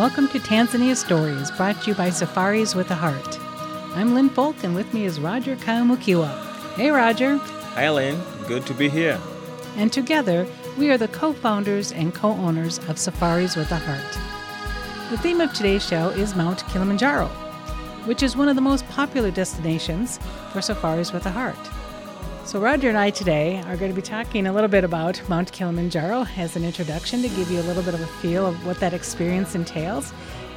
Welcome to Tanzania Stories, brought to you by Safaris with a Heart. I'm Lynn Folk, and with me is Roger Kaumukiwa. Hey, Roger. Hi, Lynn. Good to be here. And together, we are the co founders and co owners of Safaris with a Heart. The theme of today's show is Mount Kilimanjaro, which is one of the most popular destinations for Safaris with a Heart. So, Roger and I today are going to be talking a little bit about Mount Kilimanjaro as an introduction to give you a little bit of a feel of what that experience entails.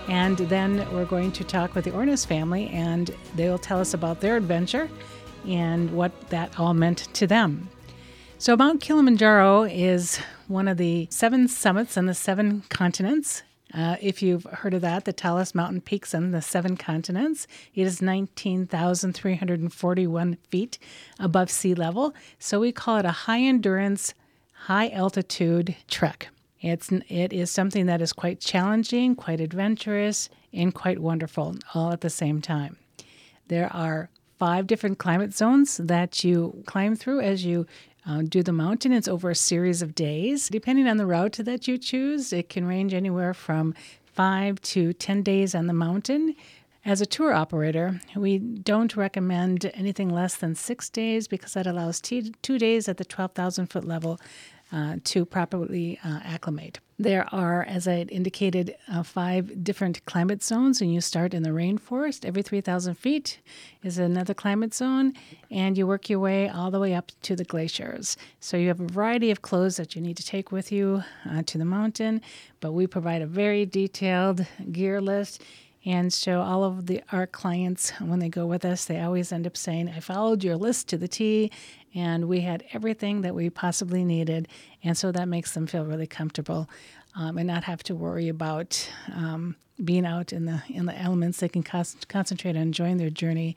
And then we're going to talk with the Ornis family, and they'll tell us about their adventure and what that all meant to them. So, Mount Kilimanjaro is one of the seven summits on the seven continents. Uh, if you've heard of that, the tallest mountain peaks on the seven continents. It is 19,341 feet above sea level. So we call it a high endurance, high altitude trek. It's, it is something that is quite challenging, quite adventurous, and quite wonderful all at the same time. There are five different climate zones that you climb through as you uh, do the mountain. It's over a series of days. Depending on the route that you choose, it can range anywhere from five to 10 days on the mountain. As a tour operator, we don't recommend anything less than six days because that allows t- two days at the 12,000 foot level uh, to properly uh, acclimate. There are, as I indicated, uh, five different climate zones, and you start in the rainforest. Every 3,000 feet is another climate zone, and you work your way all the way up to the glaciers. So you have a variety of clothes that you need to take with you uh, to the mountain, but we provide a very detailed gear list. And so all of the our clients, when they go with us, they always end up saying, "I followed your list to the T, and we had everything that we possibly needed. And so that makes them feel really comfortable um, and not have to worry about um, being out in the in the elements. They can concentrate on enjoying their journey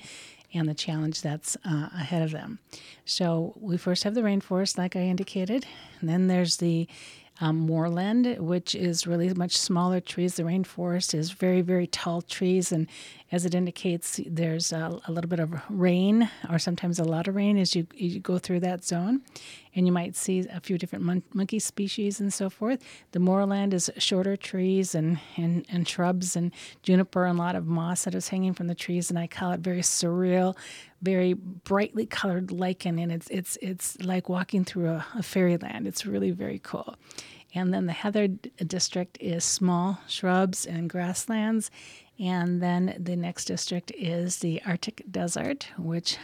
and the challenge that's uh, ahead of them. So we first have the rainforest, like I indicated, and then there's the um, moorland, which is really much smaller trees. The rainforest is very, very tall trees, and as it indicates, there's a, a little bit of rain or sometimes a lot of rain as you, you go through that zone. And you might see a few different mon- monkey species and so forth. The moorland is shorter trees and, and, and shrubs and juniper and a lot of moss that is hanging from the trees, and I call it very surreal, very brightly colored lichen, and it's it's it's like walking through a, a fairyland. It's really very cool. And then the heather district is small shrubs and grasslands. And then the next district is the Arctic Desert, which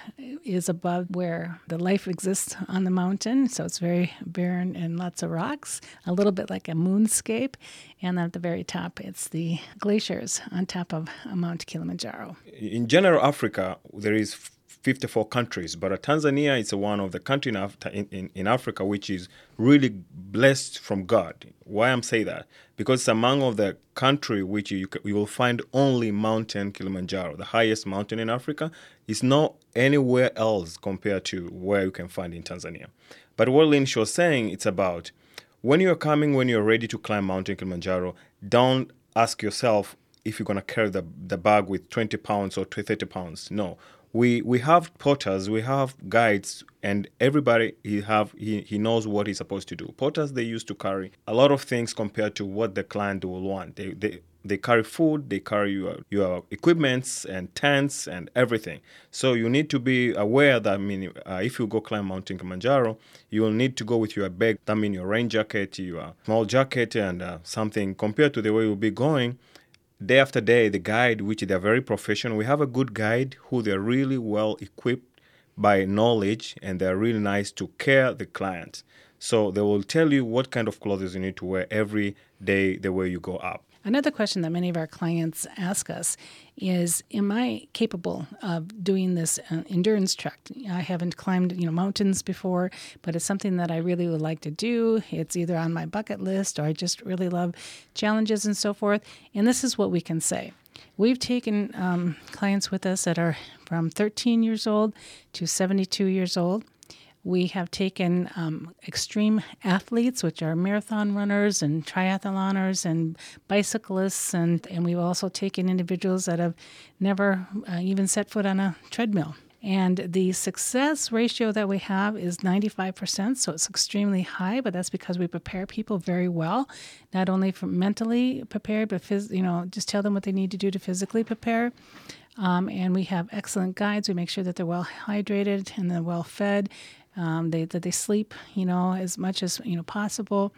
is above where the life exists on the mountain. So it's very barren and lots of rocks, a little bit like a moonscape. And at the very top, it's the glaciers on top of Mount Kilimanjaro. In general, Africa, there is 54 countries, but Tanzania is one of the countries in, in, in, Africa which is really blessed from God. Why I'm saying that? Because it's among of the country which you, you will find only mountain Kilimanjaro, the highest mountain in Africa. It's not anywhere else compared to where you can find in Tanzania. But what Lynch was saying, it's about when you're coming, when you're ready to climb Mountain Kilimanjaro, don't ask yourself if you're going to carry the, the bag with 20 pounds or 30 pounds. No we we have porters, we have guides, and everybody he have he, he knows what he's supposed to do. Porters they used to carry a lot of things compared to what the client will want. They they they carry food, they carry your your equipments and tents and everything. So you need to be aware that I mean, uh, if you go climb Mountain Kilimanjaro, you will need to go with your bag. That means your rain jacket, your small jacket, and uh, something compared to the way you'll be going day after day, the guide, which they're very professional, we have a good guide who they're really well equipped by knowledge and they're really nice to care the clients. So they will tell you what kind of clothes you need to wear every day the way you go up. Another question that many of our clients ask us is am I capable of doing this uh, endurance trek? I haven't climbed, you know, mountains before, but it's something that I really would like to do. It's either on my bucket list or I just really love challenges and so forth. And this is what we can say. We've taken um, clients with us that are from 13 years old to 72 years old. We have taken um, extreme athletes, which are marathon runners and triathloners and bicyclists, and, and we've also taken individuals that have never uh, even set foot on a treadmill. And the success ratio that we have is 95%, so it's extremely high, but that's because we prepare people very well, not only for mentally prepared, but phys- you know, just tell them what they need to do to physically prepare. Um, and we have excellent guides. We make sure that they're well hydrated and they're well fed. Um, they, that they sleep, you know, as much as you know possible.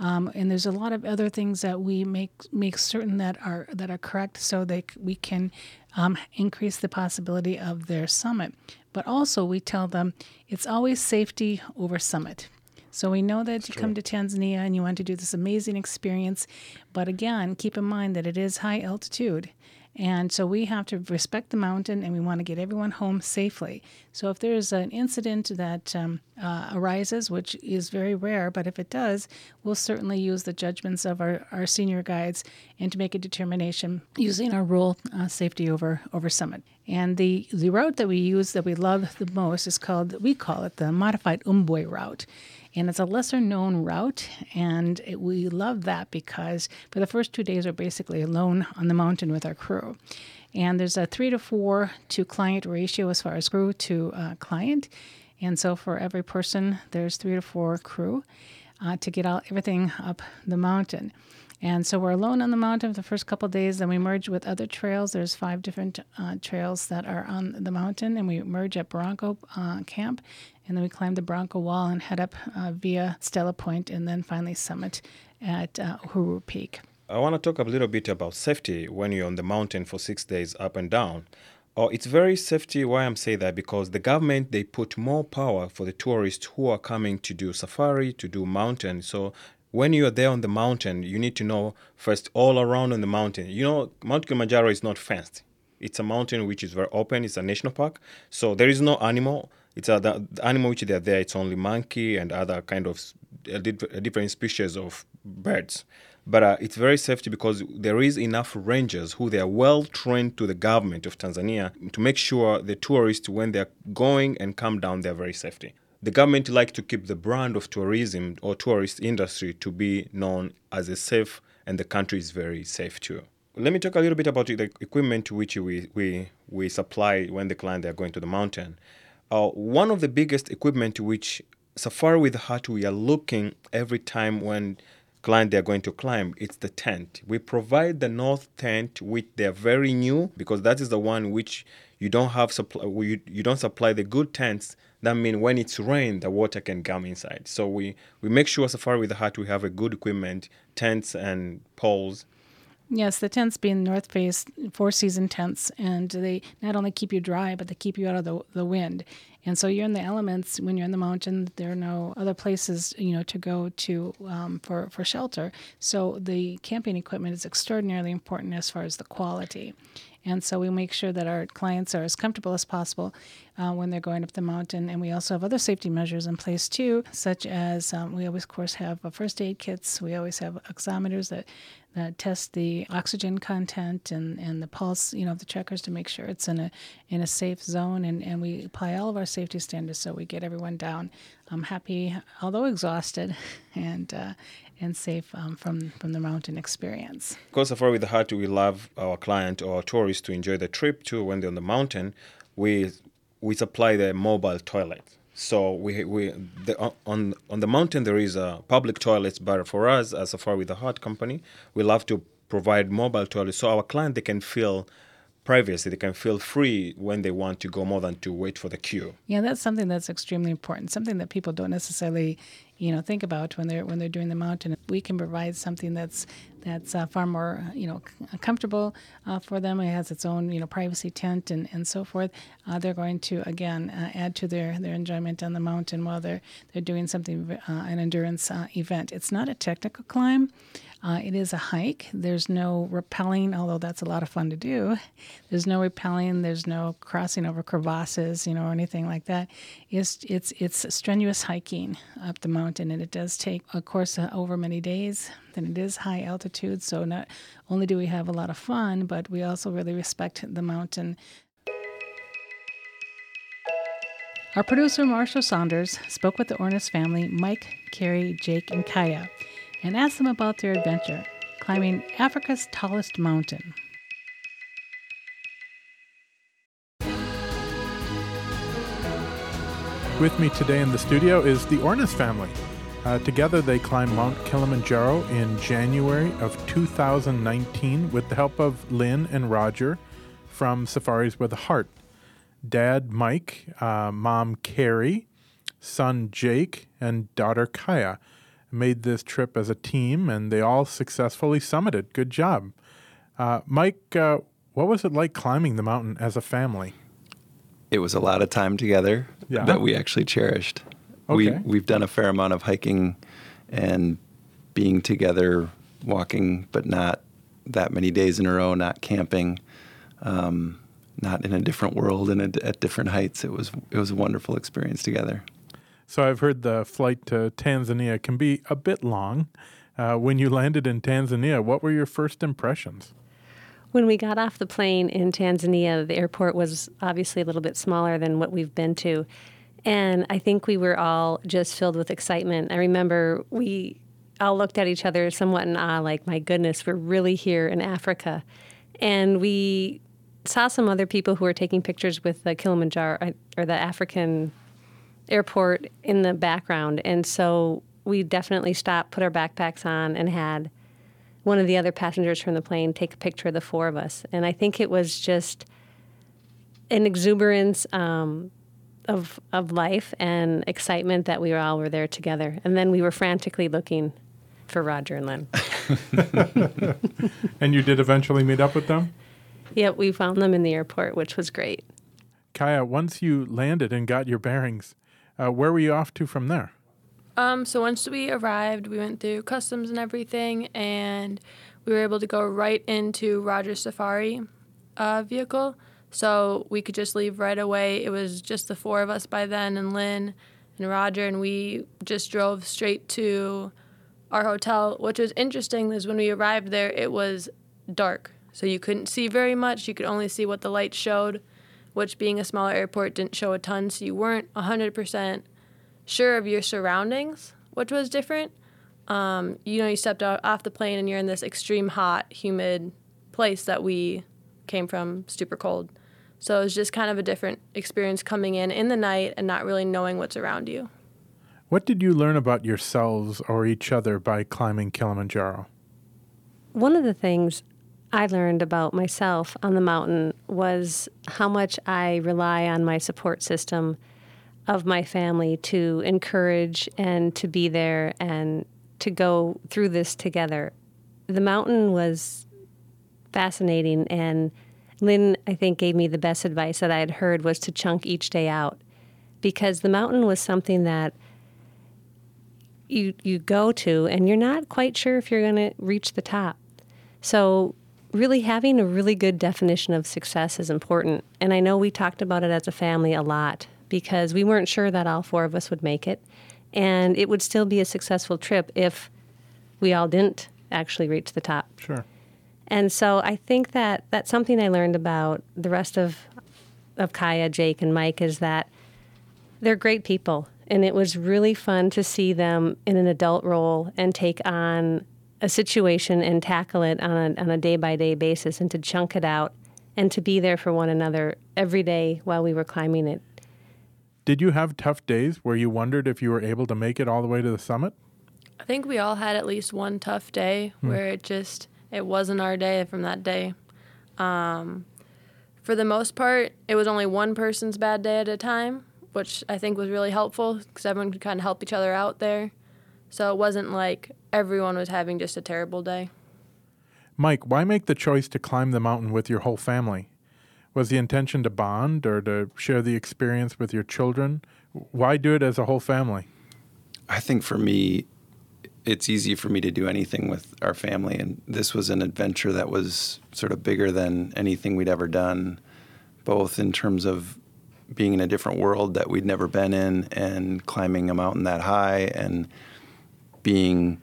Um, and there's a lot of other things that we make make certain that are that are correct, so they we can um, increase the possibility of their summit. But also, we tell them it's always safety over summit. So we know that you come to Tanzania and you want to do this amazing experience, but again, keep in mind that it is high altitude. And so we have to respect the mountain and we want to get everyone home safely. So if there's an incident that um, uh, arises, which is very rare, but if it does, we'll certainly use the judgments of our, our senior guides and to make a determination using our rule uh, safety over, over summit. And the, the route that we use that we love the most is called, we call it the modified Umbwe route and it's a lesser known route. And it, we love that because for the first two days, we're basically alone on the mountain with our crew. And there's a three to four to client ratio as far as crew to uh, client. And so for every person, there's three to four crew uh, to get all, everything up the mountain. And so we're alone on the mountain for the first couple days. Then we merge with other trails. There's five different uh, trails that are on the mountain, and we merge at Barranco uh, Camp. And then we climb the Barranco Wall and head up uh, via Stella Point, and then finally summit at uh, Uhuru Peak. I want to talk a little bit about safety when you're on the mountain for six days up and down. Oh, it's very safety. Why I'm saying that because the government they put more power for the tourists who are coming to do safari, to do mountain. So when you're there on the mountain, you need to know first all around on the mountain. You know, Mount Kilimanjaro is not fenced. It's a mountain which is very open. It's a national park, so there is no animal. It's a the, the animal which they are there. It's only monkey and other kind of different species of birds. But uh, it's very safety because there is enough rangers who they are well trained to the government of Tanzania to make sure the tourists when they're going and come down they're very safety the government like to keep the brand of tourism or tourist industry to be known as a safe and the country is very safe too. Let me talk a little bit about the equipment which we, we, we supply when the client they are going to the mountain. Uh, one of the biggest equipment which safari with heart we are looking every time when client they're going to climb it's the tent. We provide the north tent which they're very new because that is the one which you don't have supply you, you don't supply the good tents that means when it's rain, the water can come inside. So we, we make sure Safari with the Heart we have a good equipment, tents and poles. Yes, the tents being North Face four season tents, and they not only keep you dry, but they keep you out of the, the wind. And so you're in the elements when you're in the mountain. There are no other places, you know, to go to um, for for shelter. So the camping equipment is extraordinarily important as far as the quality. And so we make sure that our clients are as comfortable as possible uh, when they're going up the mountain. And we also have other safety measures in place too, such as um, we always, of course, have first aid kits. We always have oximeters that that test the oxygen content and, and the pulse, you know, of the trekkers to make sure it's in a in a safe zone. And, and we apply all of our safety standards so we get everyone down um, happy, although exhausted, and uh, and safe um, from from the mountain experience. Because Safari with the Heart, we love our client or our tourists to enjoy the trip too. When they're on the mountain, we we supply the mobile toilet. So we we the, on on the mountain there is a public toilets, but for us as Safari with the Heart company, we love to provide mobile toilets so our client they can feel privacy they can feel free when they want to go more than to wait for the queue. Yeah that's something that's extremely important something that people don't necessarily you know think about when they're when they're doing the mountain. We can provide something that's that's uh, far more you know comfortable uh, for them. It has its own you know privacy tent and, and so forth. Uh, they're going to again uh, add to their their enjoyment on the mountain while they're they're doing something uh, an endurance uh, event. It's not a technical climb uh, it is a hike. There's no rappelling, although that's a lot of fun to do. There's no rappelling. There's no crossing over crevasses, you know, or anything like that. It's it's it's strenuous hiking up the mountain, and it does take, of course, uh, over many days. And it is high altitude, so not only do we have a lot of fun, but we also really respect the mountain. Our producer, Marshall Saunders, spoke with the Ornis family, Mike, Carrie, Jake, and Kaya and ask them about their adventure climbing Africa's tallest mountain. With me today in the studio is the Ornis family. Uh, together, they climbed Mount Kilimanjaro in January of 2019 with the help of Lynn and Roger from Safaris with a Heart. Dad Mike, uh, mom Carrie, son Jake, and daughter Kaya made this trip as a team, and they all successfully summited. Good job. Uh, Mike, uh, what was it like climbing the mountain as a family? It was a lot of time together Yeah. that we actually cherished. Okay. We we've done a fair amount of hiking and being together, walking, but not that many days in a row, not camping, um, not in a different world and at, at different heights. It was it was a wonderful experience together. So I've heard the flight to Tanzania can be a bit long. Uh, when you landed in Tanzania, what were your first impressions? When we got off the plane in Tanzania, the airport was obviously a little bit smaller than what we've been to. And I think we were all just filled with excitement. I remember we all looked at each other somewhat in awe, like, my goodness, we're really here in Africa. And we saw some other people who were taking pictures with the Kilimanjaro uh, or the African airport in the background. And so we definitely stopped, put our backpacks on, and had one of the other passengers from the plane take a picture of the four of us. And I think it was just an exuberance um, of of life and excitement that we all were there together. And then we were frantically looking for Roger and Lynn. And you did eventually meet up with them? yep, we found them in the airport, which was great. Kaya, once you landed and got your bearings, uh, where were you off to from there? Um, so once we arrived, we went through customs and everything, and we were able to go right into Roger's Safari uh, vehicle. So we could just leave right away. It was just the four of us by then, and Lynn and Roger, and we just drove straight to our hotel. Which was interesting is when we arrived there, it was dark, so you couldn't see very much. You could only see what the lights showed, which being a smaller airport didn't show a ton, so you weren't 100% sure of your surroundings, which was different. Um, you know, you stepped out off the plane and you're in this extreme hot, humid place that we came from, super cold. So it was just kind of a different experience coming in in the night and not really knowing what's around you. What did you learn about yourselves or each other by climbing Kilimanjaro? One of the things I learned about myself on the mountain was how much I rely on my support system of my family to encourage and to be there and to go through this together. The mountain was fascinating and Lynn I think gave me the best advice that I had heard was to chunk each day out because the mountain was something that you you go to and you're not quite sure if you're going to reach the top. So really having a really good definition of success is important. And I know we talked about it as a family a lot because we weren't sure that all four of us would make it. And it would still be a successful trip if we all didn't actually reach the top. Sure. And so I think that that's something I learned about the rest of of Kaya, Jake, and Mike is that they're great people, and it was really fun to see them in an adult role and take on a situation and tackle it on a, on a day by day basis, and to chunk it out, and to be there for one another every day while we were climbing it. Did you have tough days where you wondered if you were able to make it all the way to the summit? I think we all had at least one tough day where it just it wasn't our day from that day. Um, for the most part, it was only one person's bad day at a time, which I think was really helpful because everyone could kind of help each other out there. So it wasn't like everyone was having just a terrible day. Mike, why make the choice to climb the mountain with your whole family? Was the intention to bond or to share the experience with your children? Why do it as a whole family? I think for me, it's easy for me to do anything with our family, and this was an adventure that was sort of bigger than anything we'd ever done, both in terms of being in a different world that we'd never been in and climbing a mountain that high and being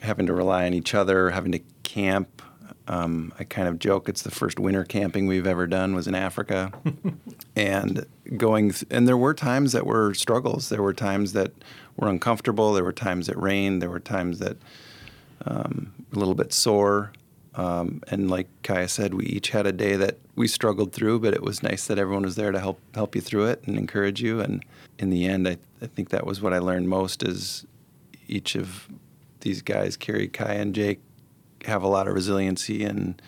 having to rely on each other, having to camp. Um, I kind of joke it's the first winter camping we've ever done was in Africa, and going. Th- and there were times that were struggles. There were times that were uncomfortable. There were times that rained. There were times that um, a little bit sore. Um, and like Kaya said, we each had a day that we struggled through, but it was nice that everyone was there to help help you through it and encourage you. And in the end, I, I think that was what I learned most is each of these guys, Carrie, Kai, and Jake, have a lot of resiliency. And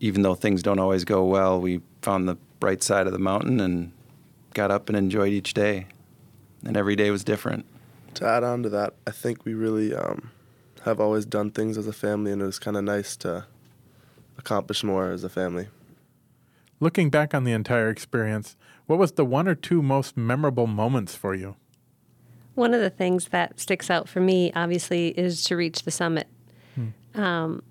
even though things don't always go well, we found the bright side of the mountain and got up and enjoyed each day. And every day was different. To add on to that, I think we really um, have always done things as a family, and it was kind of nice to accomplish more as a family. Looking back on the entire experience, what was the one or two most memorable moments for you? One of the things that sticks out for me, obviously, is to reach the summit. Hmm. Um,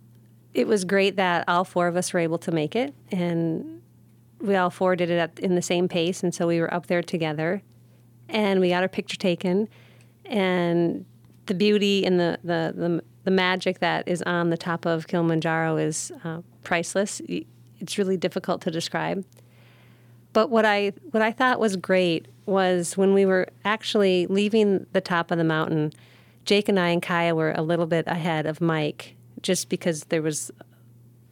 it was great that all four of us were able to make it, and we all four did it at, in the same pace, and so we were up there together, and we got our picture taken, and the beauty and the the the, the magic that is on the top of Kilimanjaro is uh, priceless. It's really difficult to describe. But what I what I thought was great was when we were actually leaving the top of the mountain, Jake and I and Kaya were a little bit ahead of Mike just because there was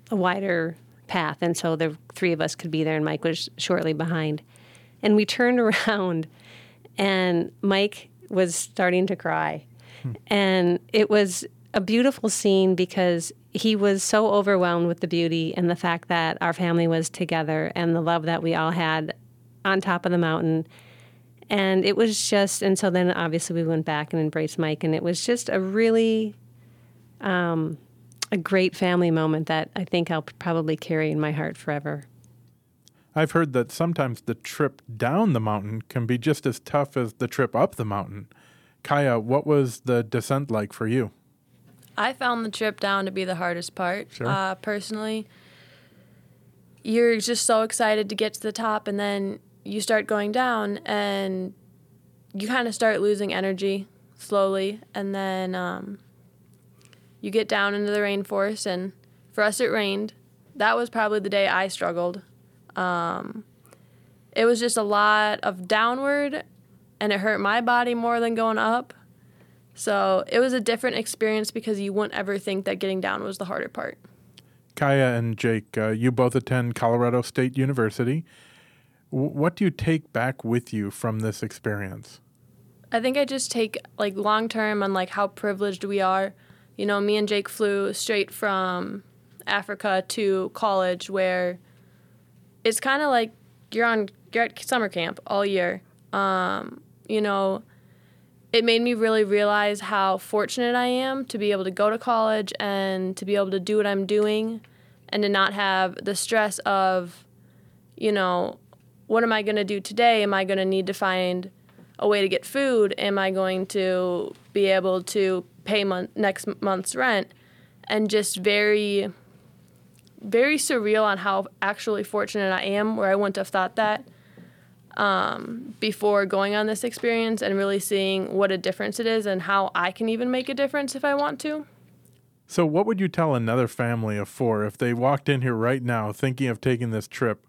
a wider path and so the three of us could be there and Mike was shortly behind. And we turned around and Mike was starting to cry. Hmm. And it was a beautiful scene because he was so overwhelmed with the beauty and the fact that our family was together and the love that we all had on top of the mountain. And it was just, and so then obviously we went back and embraced Mike, and it was just a really um, a great family moment that I think I'll probably carry in my heart forever. I've heard that sometimes the trip down the mountain can be just as tough as the trip up the mountain. Kaya, what was the descent like for you? I found the trip down to be the hardest part. Sure. Uh, personally, you're just so excited to get to the top, and then you start going down, and you kind of start losing energy slowly, and then um, you get down into the rainforest. And for us, it rained. That was probably the day I struggled. Um, it was just a lot of downward, and it hurt my body more than going up. So it was a different experience because you wouldn't ever think that getting down was the harder part. Kaya and Jake, uh, you both attend Colorado State University. W- what do you take back with you from this experience? I think I just take like long term on like how privileged we are. You know, me and Jake flew straight from Africa to college where it's kind of like you're on you're at summer camp all year. Um, you know, it made me really realize how fortunate I am to be able to go to college and to be able to do what I'm doing and to not have the stress of, you know, what am I going to do today? Am I going to need to find a way to get food? Am I going to be able to pay next month's rent? And just very, very surreal on how actually fortunate I am, where I wouldn't have thought that um, before going on this experience and really seeing what a difference it is and how I can even make a difference if I want to. So, what would you tell another family of four if they walked in here right now thinking of taking this trip?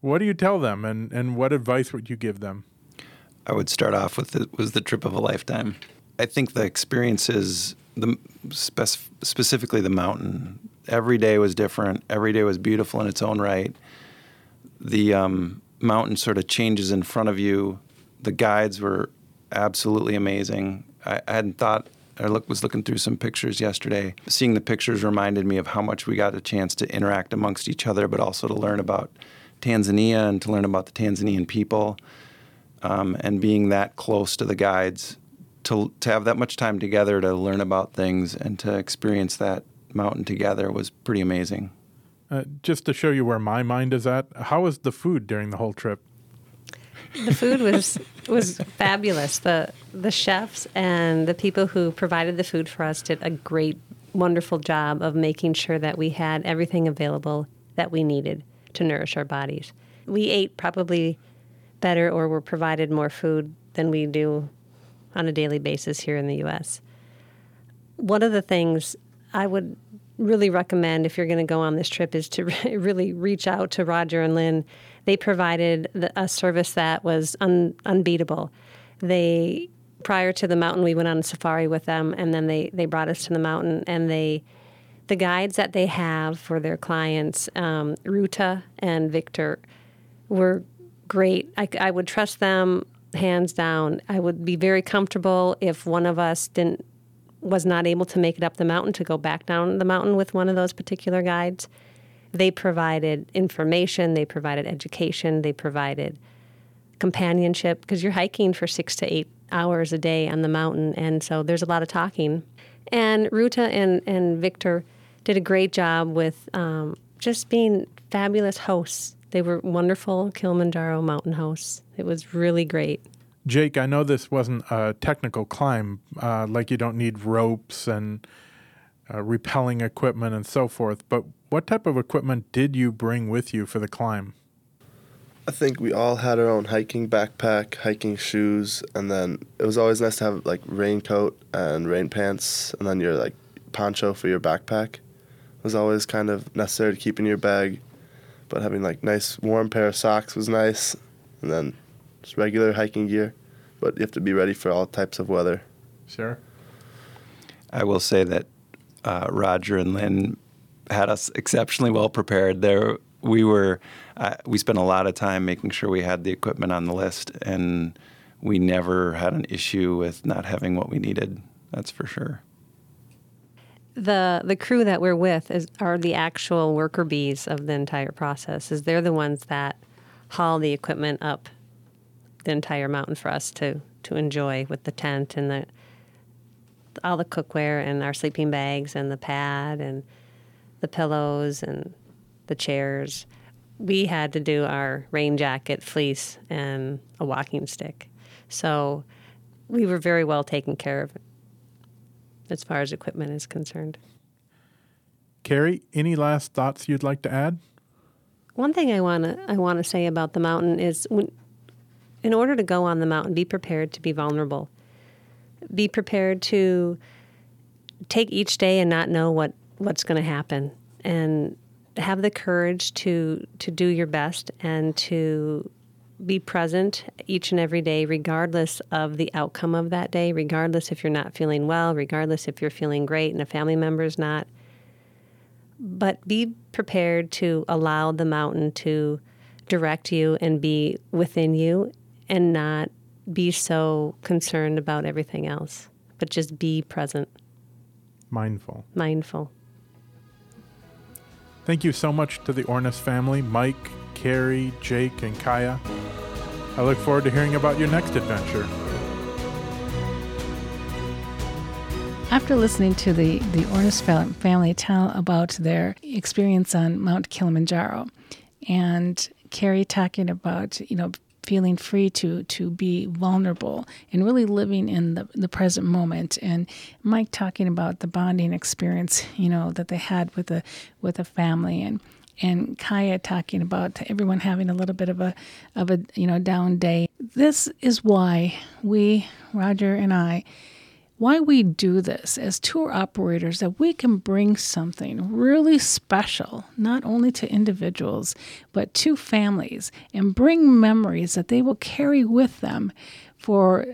What do you tell them, and, and what advice would you give them? I would start off with it was the trip of a lifetime. I think the experiences, the spec- specifically the mountain, every day was different. Every day was beautiful in its own right. The um, mountain sort of changes in front of you. The guides were absolutely amazing. I, I hadn't thought. I look, was looking through some pictures yesterday. Seeing the pictures reminded me of how much we got a chance to interact amongst each other, but also to learn about Tanzania and to learn about the Tanzanian people. Um, and being that close to the guides, to to have that much time together to learn about things and to experience that mountain together was pretty amazing. Uh, just to show you where my mind is at, how was the food during the whole trip? The food was was fabulous. The the chefs and the people who provided the food for us did a great, wonderful job of making sure that we had everything available that we needed to nourish our bodies. We ate probably better or were provided more food than we do on a daily basis here in the U.S. One of the things I would really recommend if you're going to go on this trip is to really reach out to Roger and Lynn. They provided the, a service that was un, unbeatable. They prior to the mountain, we went on a safari with them, and then they they brought us to the mountain, and they the guides that they have for their clients, um, Ruta and Victor, were great. I, I would trust them hands down. I would be very comfortable if one of us didn't was not able to make it up the mountain to go back down the mountain with one of those particular guides. They provided information, they provided education, they provided companionship because you're hiking for six to eight hours a day on the mountain, and so there's a lot of talking. And Ruta and, and Victor did a great job with um, just being fabulous hosts. They were wonderful Kilimanjaro mountain hosts. It was really great. Jake, I know this wasn't a technical climb, uh, like you don't need ropes and uh, rappelling equipment and so forth, but what type of equipment did you bring with you for the climb? I think we all had our own hiking backpack, hiking shoes, and then it was always nice to have like raincoat and rain pants, and then your like poncho for your backpack. It was always kind of necessary to keep in your bag, but having like nice warm pair of socks was nice, and then just regular hiking gear. But you have to be ready for all types of weather. Sure. I will say that uh, Roger and Lynn had us exceptionally well prepared. There, we were, uh, we spent a lot of time making sure we had the equipment on the list, and we never had an issue with not having what we needed. That's for sure. The the crew that we're with is are the actual worker bees of the entire process. Is they're the ones that haul the equipment up the entire mountain for us to to enjoy with the tent and the all the cookware and our sleeping bags and the pad and the pillows and the chairs. We had to do our rain jacket, fleece, and a walking stick. So we were very well taken care of as far as equipment is concerned. Carrie, any last thoughts you'd like to add? One thing I want to I want to say about the mountain is when, in order to go on the mountain, be prepared to be vulnerable. Be prepared to take each day and not know what what's going to happen and have the courage to to do your best and to be present each and every day regardless of the outcome of that day regardless if you're not feeling well regardless if you're feeling great and a family member is not but be prepared to allow the mountain to direct you and be within you and not be so concerned about everything else but just be present Mindful. mindful Thank you so much to the Ornis family, Mike, Carrie, Jake, and Kaya. I look forward to hearing about your next adventure. After listening to the, the Ornis family tell about their experience on Mount Kilimanjaro and Carrie talking about, you know, feeling free to to be vulnerable and really living in the, the present moment and Mike talking about the bonding experience, you know, that they had with a with a family and and Kaya talking about everyone having a little bit of a of a you know down day. This is why we, Roger and I, why we do this as tour operators that we can bring something really special not only to individuals but to families and bring memories that they will carry with them for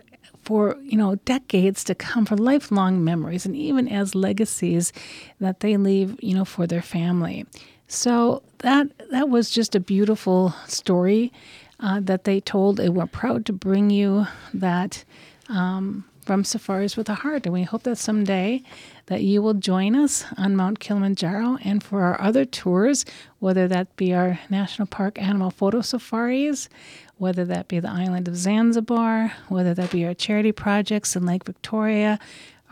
for you know decades to come for lifelong memories and even as legacies that they leave you know for their family. So that that was just a beautiful story uh, that they told. And we're proud to bring you that um, from Safaris with a Heart. And we hope that someday that you will join us on Mount Kilimanjaro and for our other tours, whether that be our National Park Animal Photo Safaris, whether that be the island of Zanzibar, whether that be our charity projects in Lake Victoria,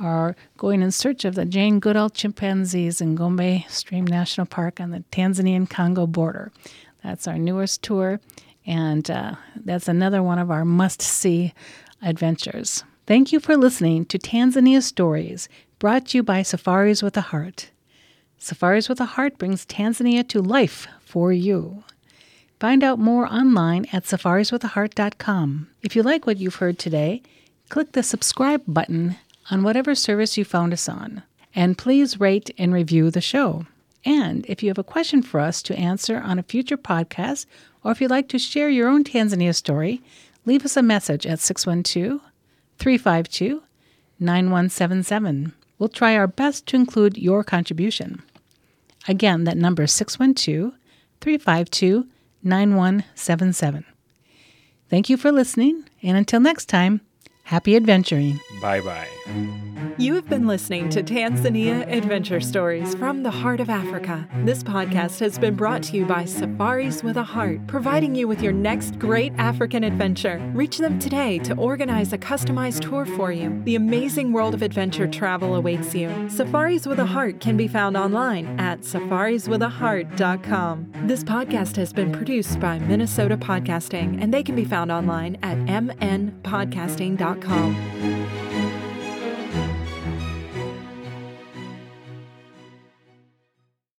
or going in search of the Jane Goodall chimpanzees in Gombe Stream National Park on the Tanzanian Congo border. That's our newest tour, and uh, that's another one of our must see adventures. Thank you for listening to Tanzania Stories, brought to you by Safaris with a Heart. Safaris with a Heart brings Tanzania to life for you. Find out more online at safariswithaheart.com. If you like what you've heard today, click the subscribe button on whatever service you found us on. And please rate and review the show. And if you have a question for us to answer on a future podcast, or if you'd like to share your own Tanzania story, leave us a message at 612 352 9177. We'll try our best to include your contribution. Again, that number is 612 352 9177. Thank you for listening, and until next time, happy adventuring. Bye bye. You have been listening to Tanzania Adventure Stories from the Heart of Africa. This podcast has been brought to you by Safaris with a Heart, providing you with your next great African adventure. Reach them today to organize a customized tour for you. The amazing world of adventure travel awaits you. Safaris with a Heart can be found online at safariswithaheart.com. This podcast has been produced by Minnesota Podcasting, and they can be found online at mnpodcasting.com gmail.com.